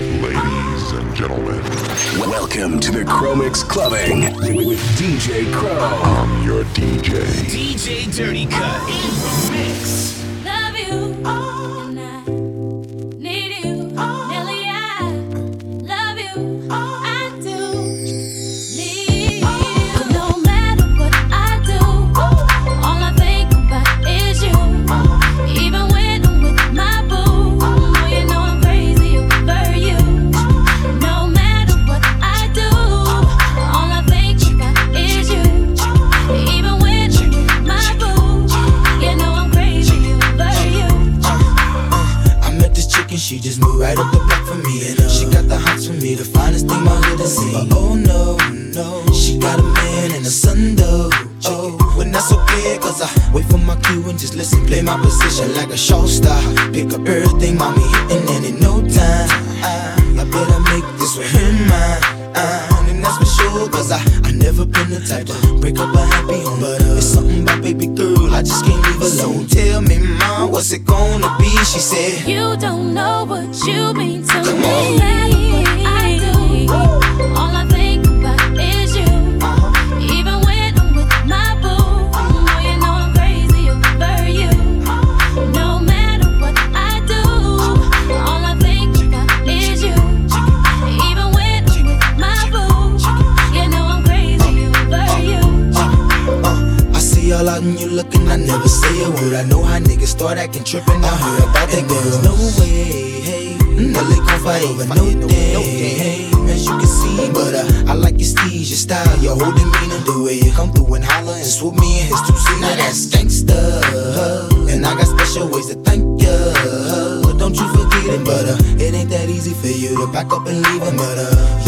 Ladies and gentlemen, welcome to the Chromix Clubbing with DJ Crow. I'm your DJ. DJ Dirty Cut in the mix. Cause I wait for my cue and just listen, play my position like a show star. Pick up everything, mommy and in no time, I, I better make this with him mine. Uh, and that's for sure, cause I, I never been the type to break up a happy home. But uh, it's something about baby girl, I just can't leave alone. Tell me, mom, what's it gonna be? She said, You don't know what you mean to Come me. on. No matter what I do, all I never say a word. I know how niggas start acting trippin'. I heard about that girl. No way, hey. No Nelly gon' fight over no day, hey. As you can see, but uh, I like your steez, your style, your whole demeanor, the way you come through and holler and swoop me in his two seat. Now that's gangsta, and I got special ways to thank ya. But don't you forget it, but uh, it ain't that easy for you to back up and leave him. But uh,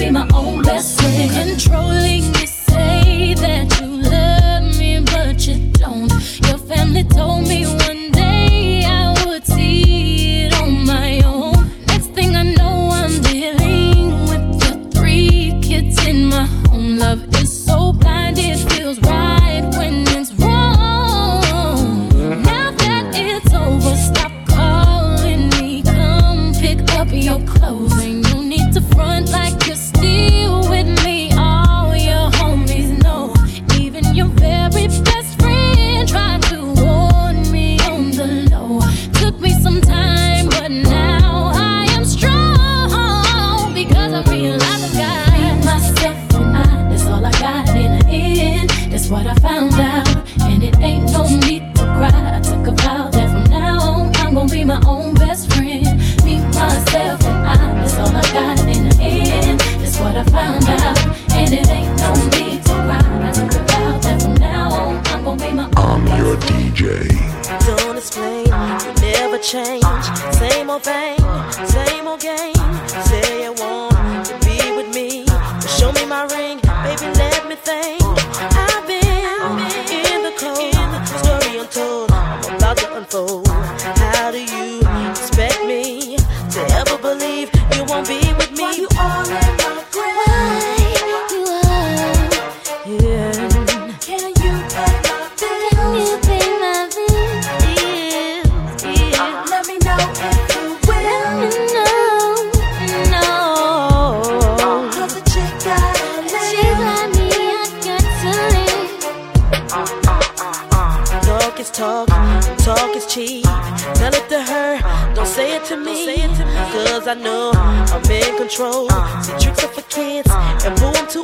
be my own.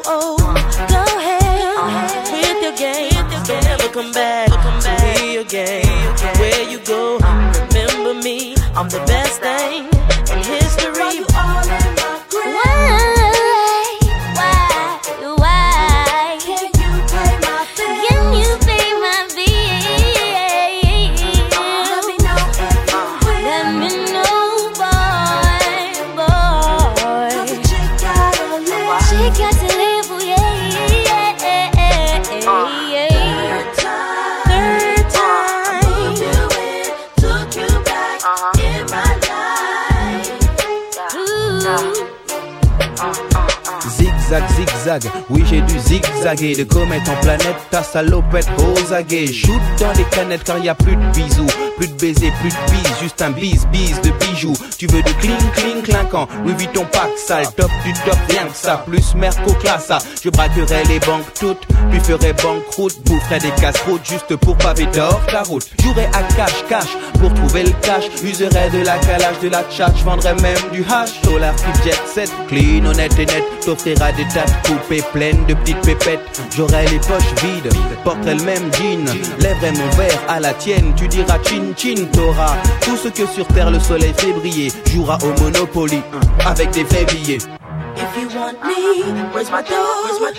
oh, oh. Go ahead, with your game, never come back. Oui, j'ai dû zigzaguer de comète en planète. Ta salopette rose Shoot dans les canettes car y a plus de bisous. Plus de baisers, plus de bise. Juste un bise, bise de bijoux. Tu veux du cling, cling, clinquant? Louis Vuitton pack sale. Top du top, rien que ça. Plus merco classa. Je braquerai les banques toutes. Puis ferai banqueroute. Boufferai des casse-routes juste pour paver d'or la route. Jouerai à cache, cache pour trouver le cash. Userais de la calage, de la chat, je vendrais même du hash. Solar qui jet set, clean, honnête et net, t'offrira des tas de coupées pleines de petites pépettes. J'aurai les poches vides, porterai le même jean, lèverai mon verre à la tienne, tu diras chin chin, t'auras tout ce que sur terre le soleil fait briller, jouera au Monopoly hein, avec des vrais billets. If you want me, where's my? Where's my? If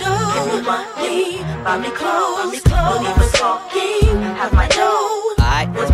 you want me, have my.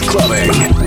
Clubbing.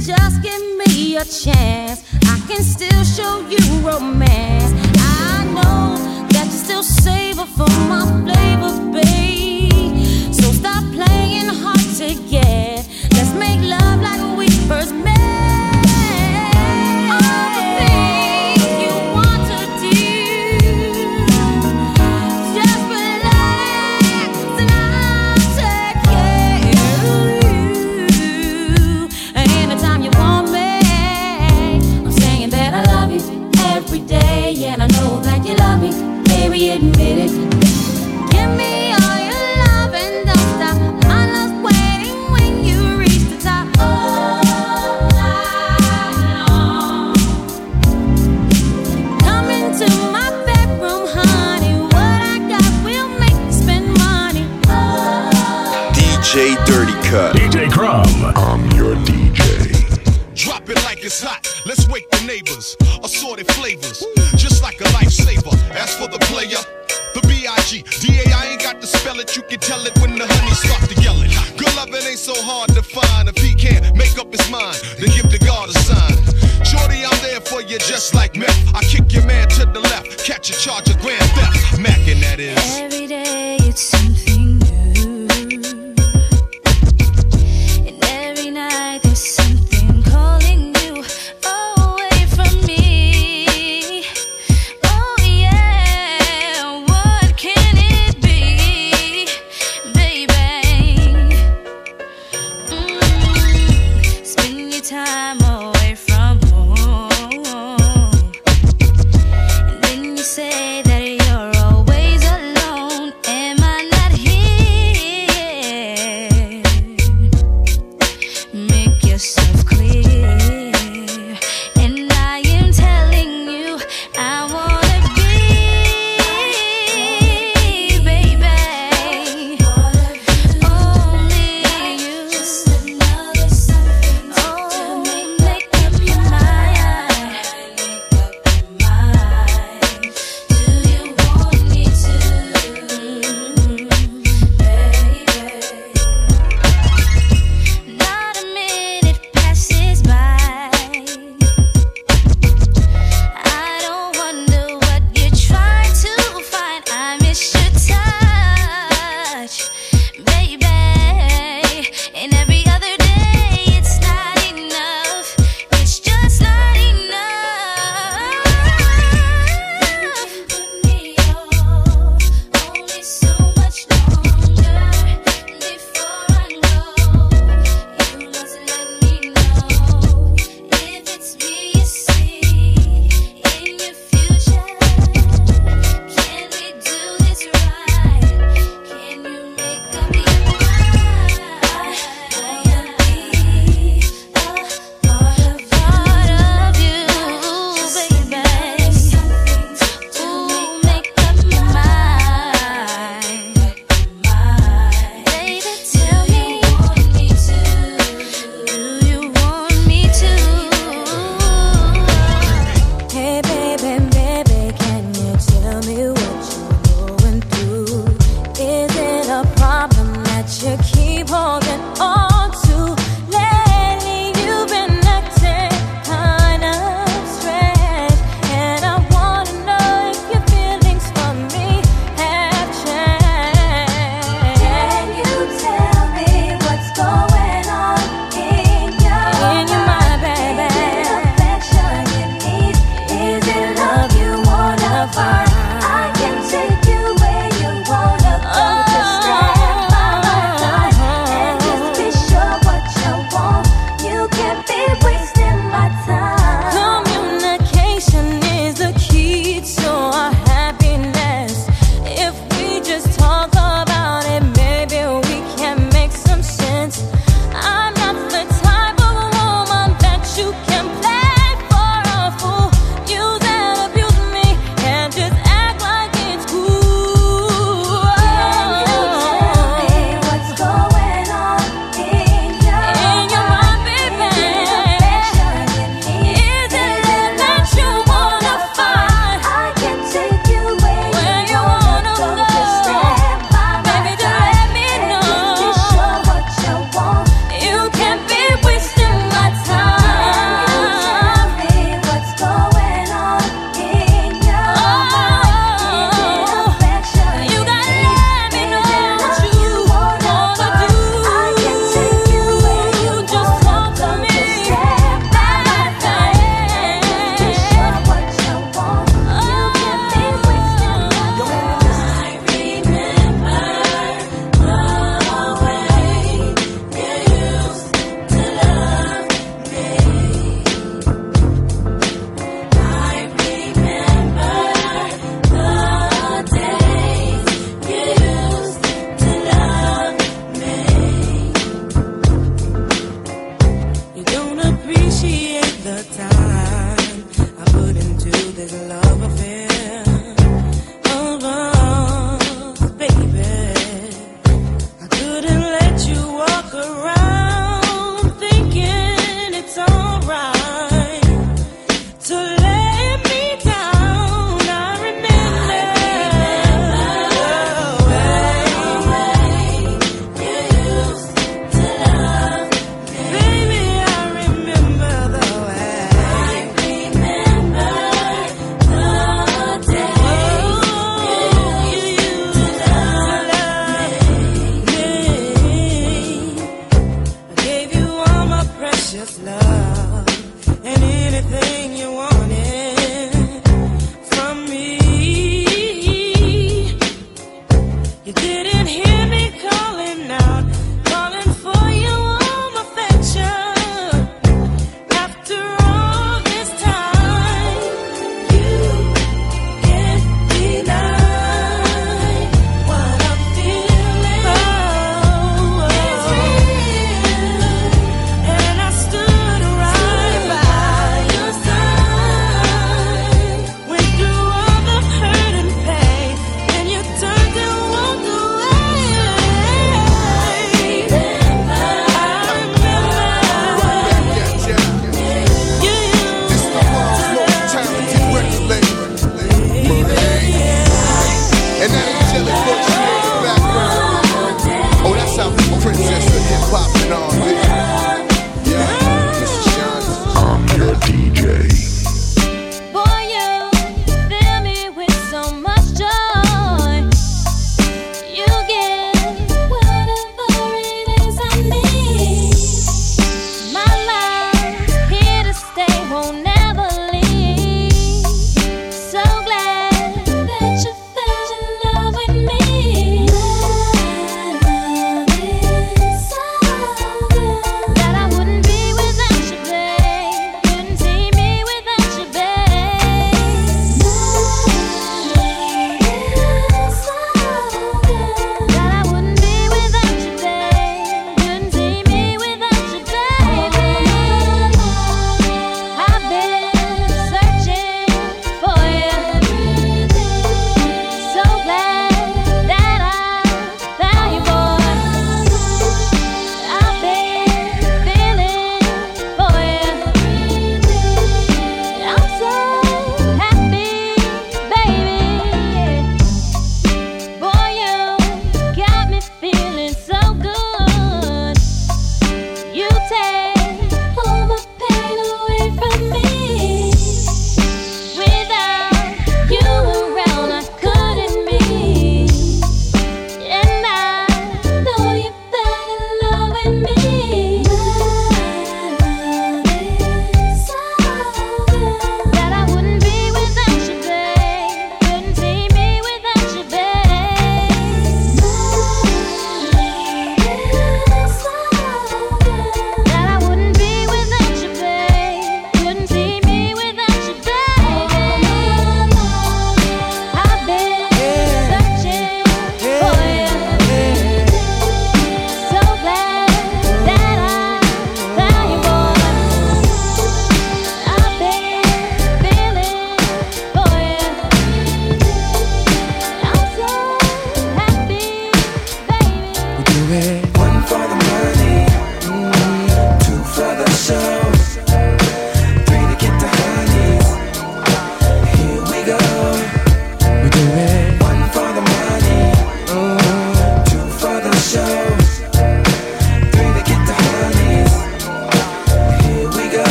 just give me a chance, I can still show you romance. I know that you still say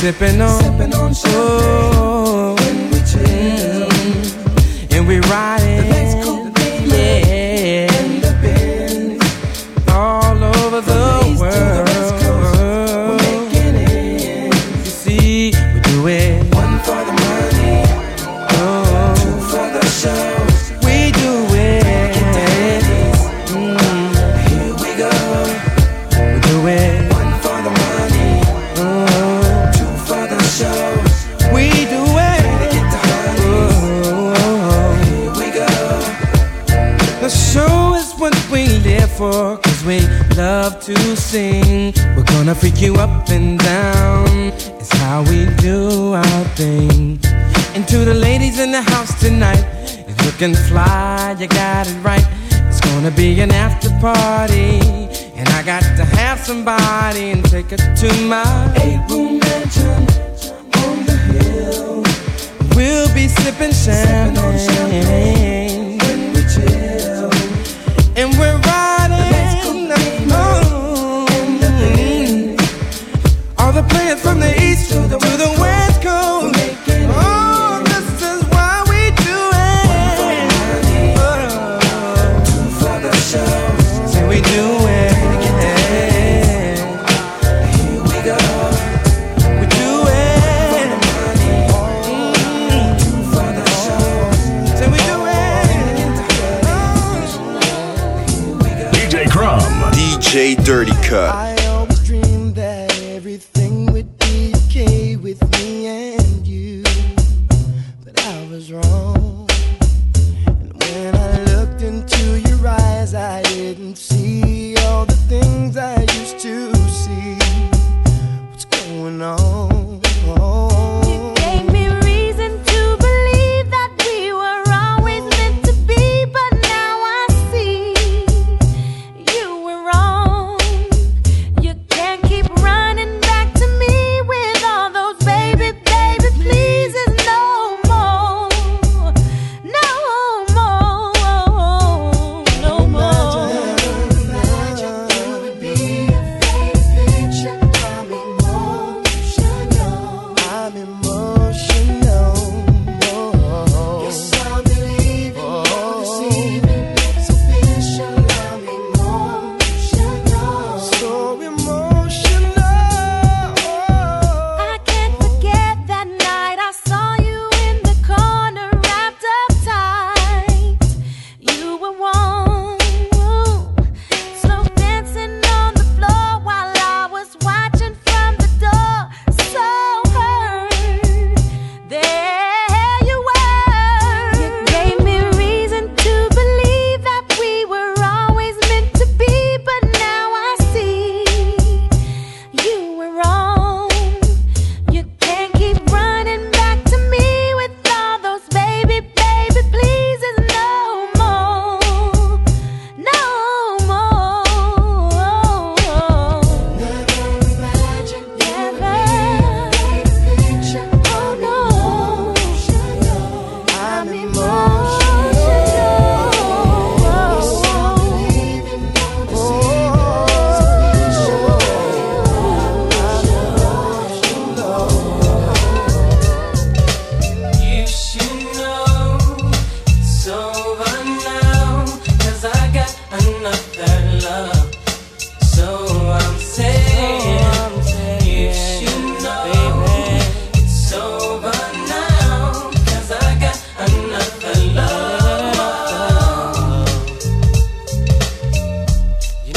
sipping on, sipping on oh, we chill. Mm. And we ride We're gonna freak you up and down. It's how we do our thing. And to the ladies in the house tonight, it's looking fly, you got it right. It's gonna be an after party. And I got to have somebody and take it to my eight room mansion on the hill. We'll be sipping champagne. Cut.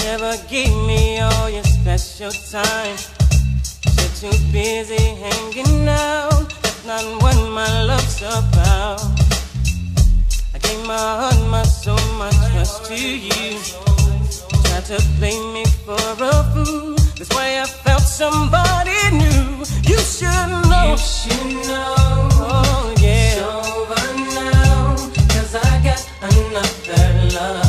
never give me all your special time. You're too busy hanging out. That's not what my love's about. I gave my heart, my soul, my trust to you. Try to blame me for a fool. That's why I felt somebody new. You should know. You should know. Oh yeah. It's over now. Cause I got another love.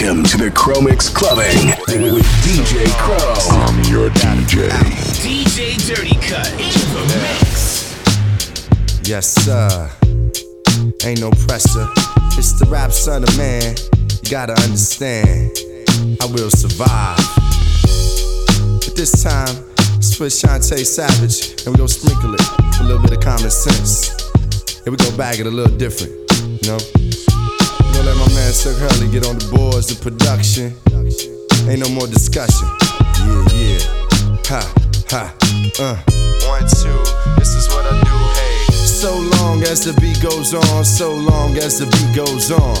Welcome to the Chromix Clubbing with DJ Crow. I'm your DJ. DJ Dirty Cut in the mix. Yes, sir. Ain't no pressure. It's the rap son of man. You gotta understand. I will survive. But this time, it's with Chantay Savage, and we gon' sprinkle it with a little bit of common sense. Here we go bag it a little different, you know? man Sir Hurley get on the boards of production. Ain't no more discussion. Yeah, yeah. Ha, ha, uh. One, two, this is what I do, hey. So long as the beat goes on, so long as the beat goes on.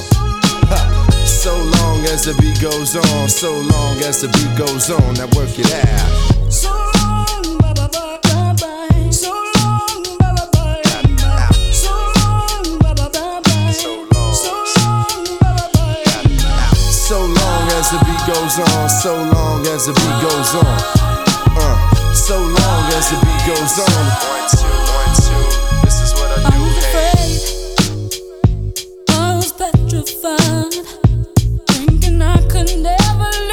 Ha. So long as the beat goes on, so long as the beat goes on. Now work it out. on, so long as the beat goes on. Uh, so long as the beat goes on. One, two, one, two. This is what I I'm. Afraid. I was petrified, thinking I could never.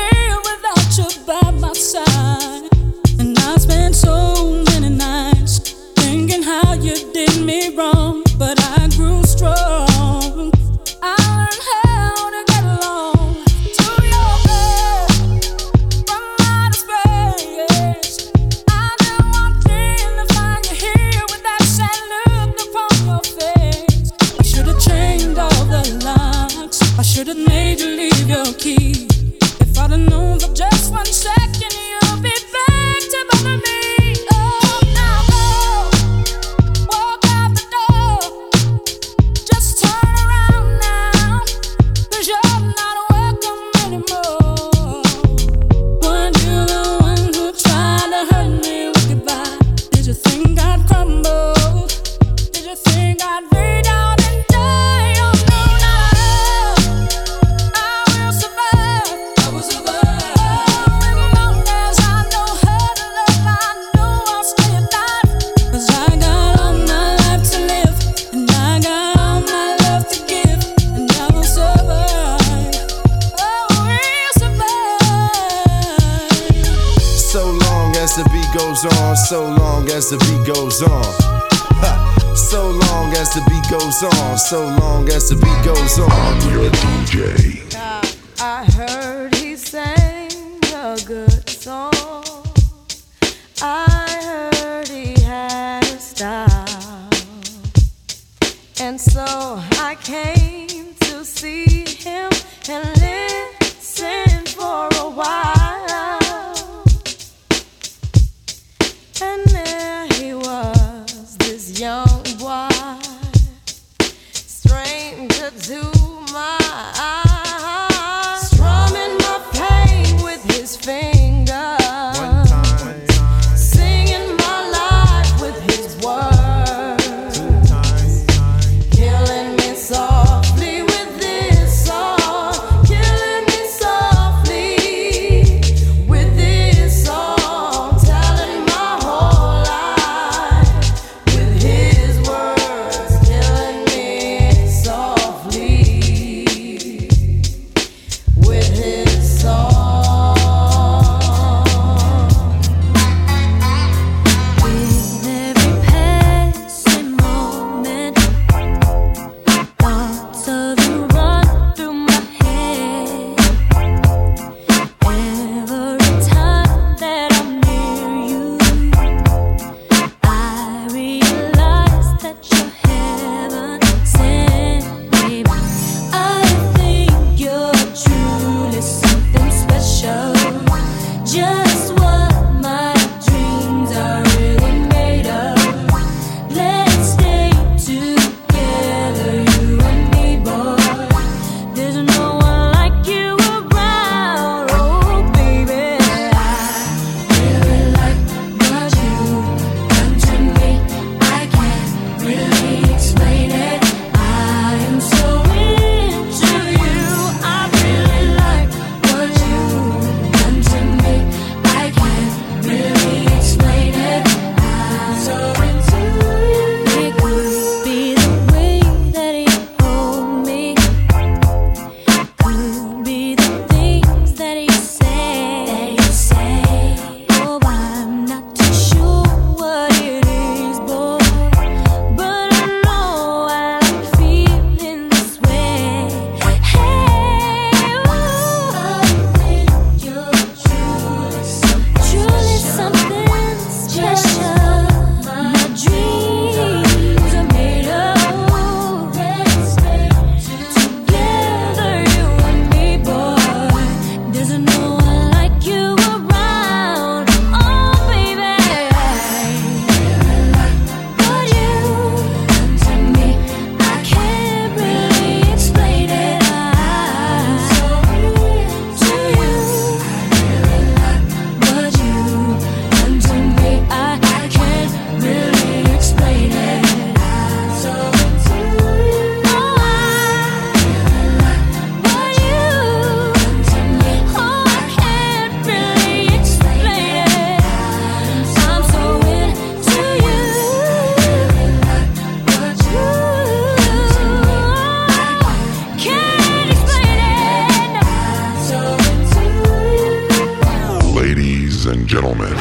Gentlemen.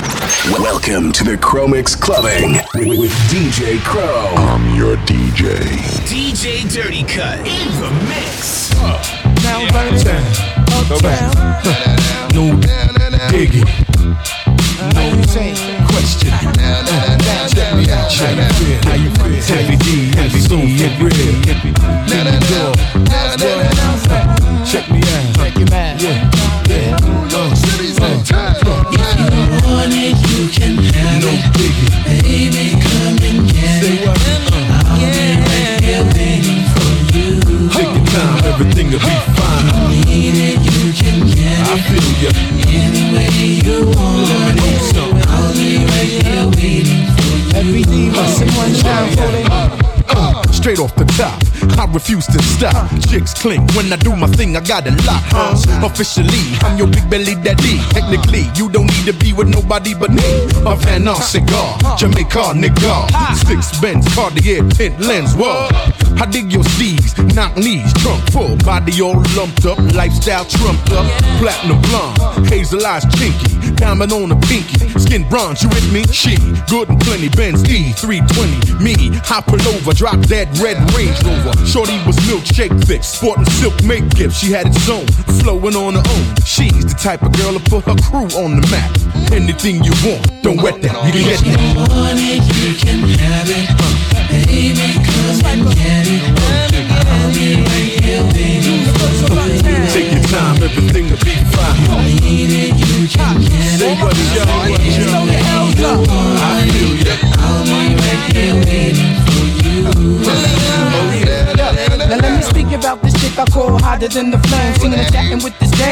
Welcome to the Chromix Clubbing with, with DJ Crow. I'm your DJ. DJ Dirty Cut in the mix. Now Uptown, uptown, no digging, no question. Check me out, check me feel, how you feel? Heavy D, heavy D, heavy real. Let me go. Check me out, check him out. Yeah, yeah. Want it, you can have no it. digging. Baby, come and get Say it. what? I'll be right here waiting for you. Take your time, everything will be fine. Need it, you can get it. I feel ya. Any way you want it. I'll be right here waiting for you. Heavy D must one down for uh, straight off the top. I refuse to stop. Chicks clink when I do my thing. I got a lot. Officially, I'm your big belly daddy. Technically, you don't need to be with nobody but me. A Van Ar cigar, Jamaica nigga. Six Benz, Cartier tint lens. Whoa. I dig your steez, knock knees, trunk full, body all lumped up, lifestyle trumped up, platinum blonde, hazel eyes chinky, diamond on the pinky, skin bronze, you with me? She, good and plenty, Benz E 320, me, I pull over, drop that red Range Rover. Shorty was milkshake thick, sporting silk make gift, she had its own, flowing on her own. She's the type of girl to put her crew on the map. Anything you want, don't wet that, you can get that. you want it, you can have it. Baby, come and get it. I'll be right here waiting for you. Take your time, everything will be fine. Need it, you can get it. what is y'all, what is y'all. I feel ya. I'll be right here waiting for you. Let about this chick I call hotter than the flame. Singing and chatting with this.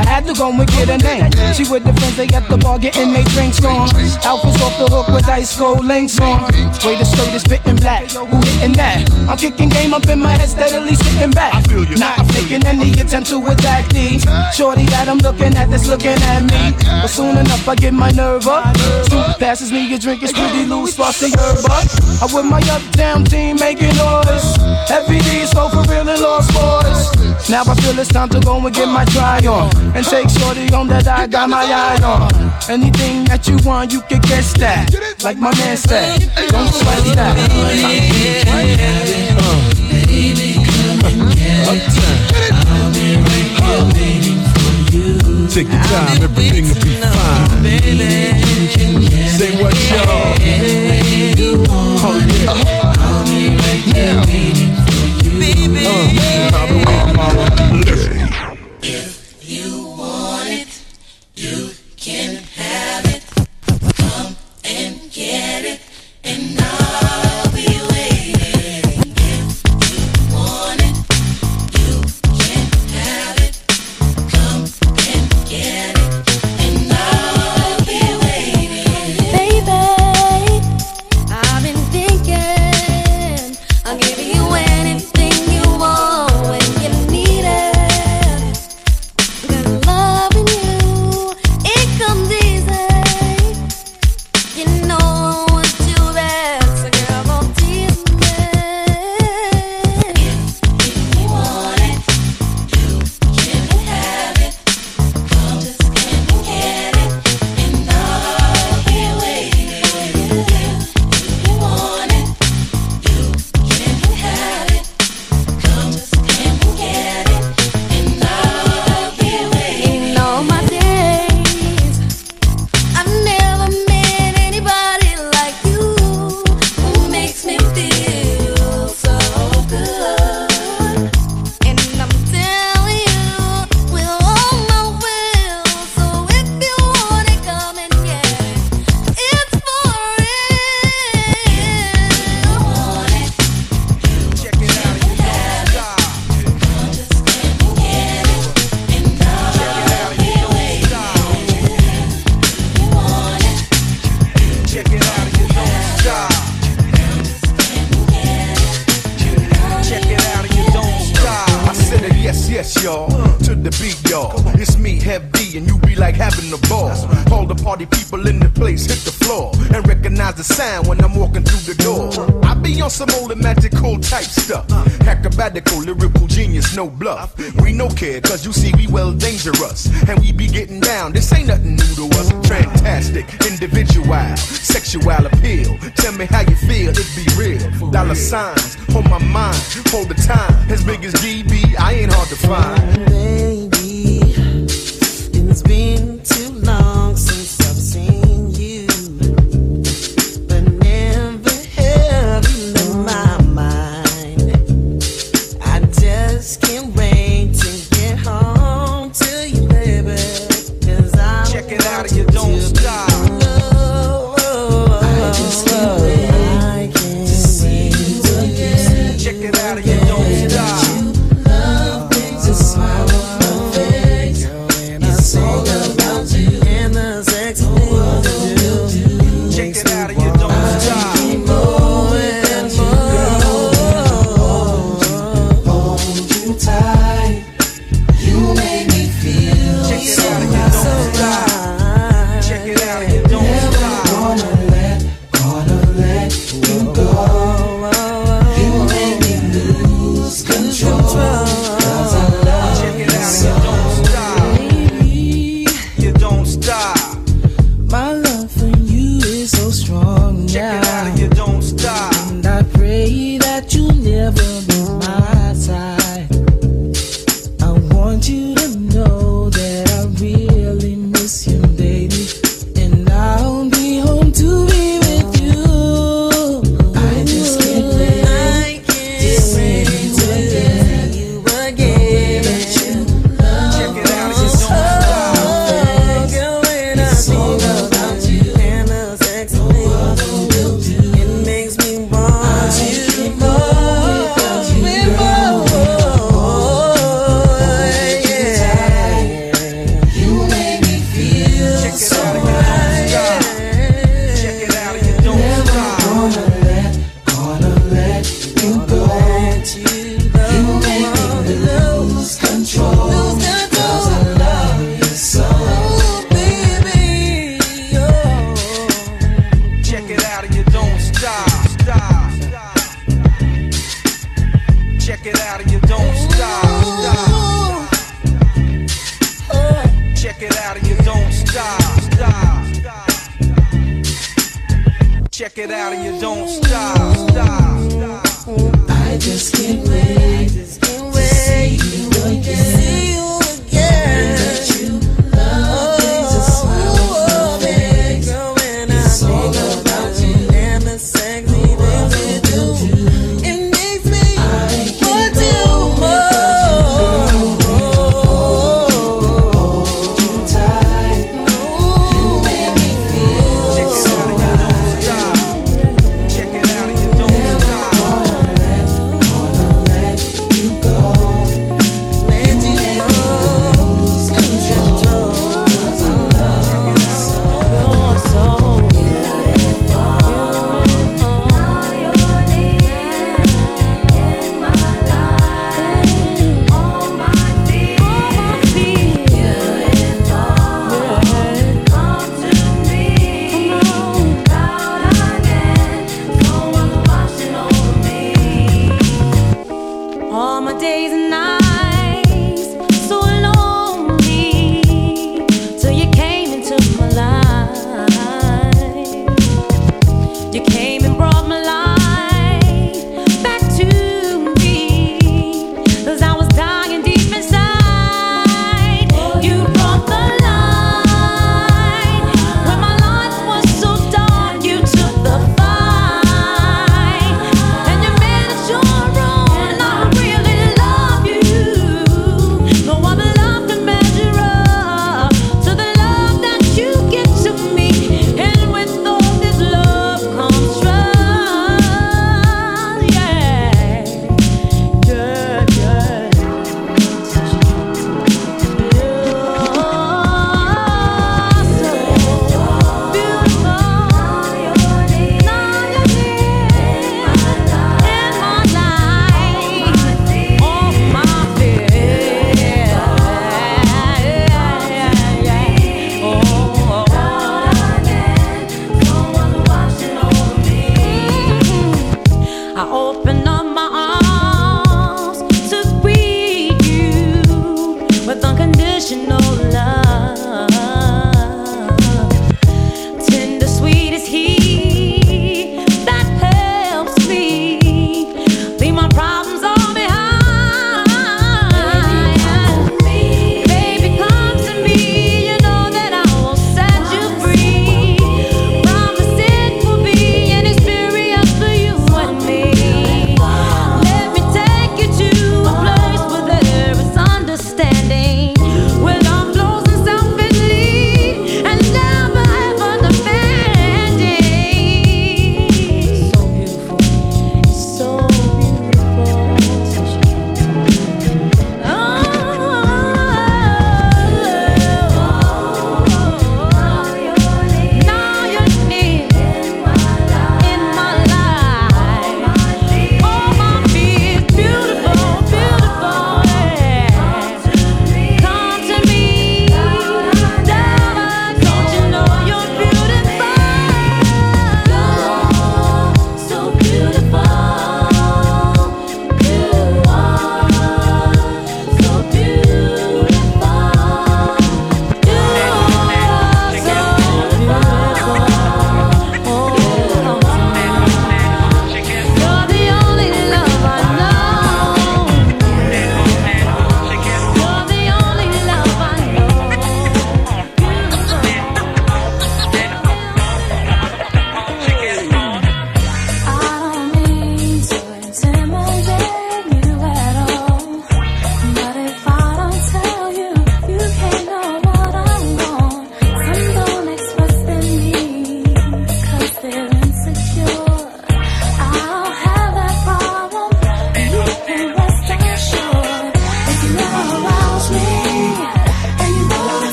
I had to go and get her name. She with the friends, they at the bar getting they drinks on. Outfits off the hook with ice cold links on. Way the skirt is spitting black. Who hitting that? I'm kicking game up in my head, steadily sitting back. Not taking any attempt to attack D. Shorty that I'm looking at that's looking at me. But soon enough I get my nerve up. Snoop passes me a drink, it's pretty loose, the herb up. I with my uptown team making noise. Heavy D so for real and lost boys. Now I feel it's time to go and get my try on. And take shorty home that I got my eye on. Anything that you want, you can guess that. Like my man said, don't sweat that. Take your time, everything will be fine. Baby, Say what y'all. Oh yeah. Uh, I've been waiting, mama.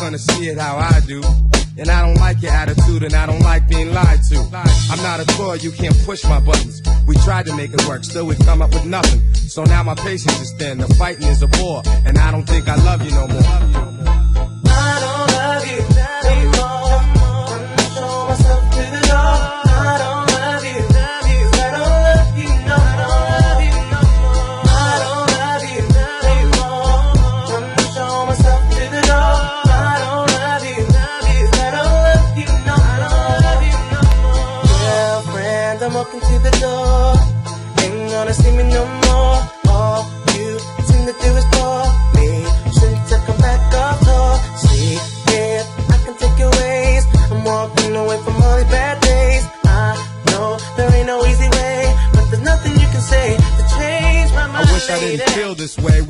Gonna see it how I do. And I don't like your attitude, and I don't like being lied to. I'm not a toy, you can't push my buttons. We tried to make it work, still we come up with nothing. So now my patience is thin, the fighting is a bore, and I don't think I love you no more.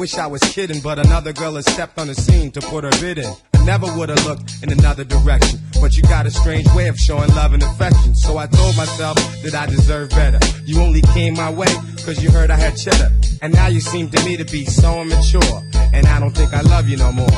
Wish I was kidding, but another girl has stepped on the scene to put her bid in. I never would've looked in another direction, but you got a strange way of showing love and affection. So I told myself that I deserve better. You only came my way, cause you heard I had cheddar. And now you seem to me to be so immature, and I don't think I love you no more.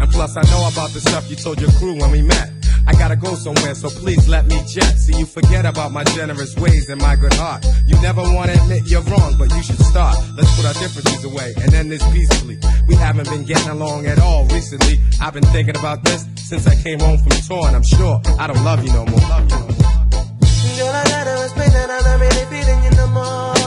And plus I know about the stuff you told your crew when we met. I gotta go somewhere, so please let me jet. See, you forget about my generous ways and my good heart. You never wanna admit you're wrong, but you should start. Let's put our differences away and end this peacefully. We haven't been getting along at all recently. I've been thinking about this since I came home from tour, and I'm sure I don't love you no more. Love you no more. No more.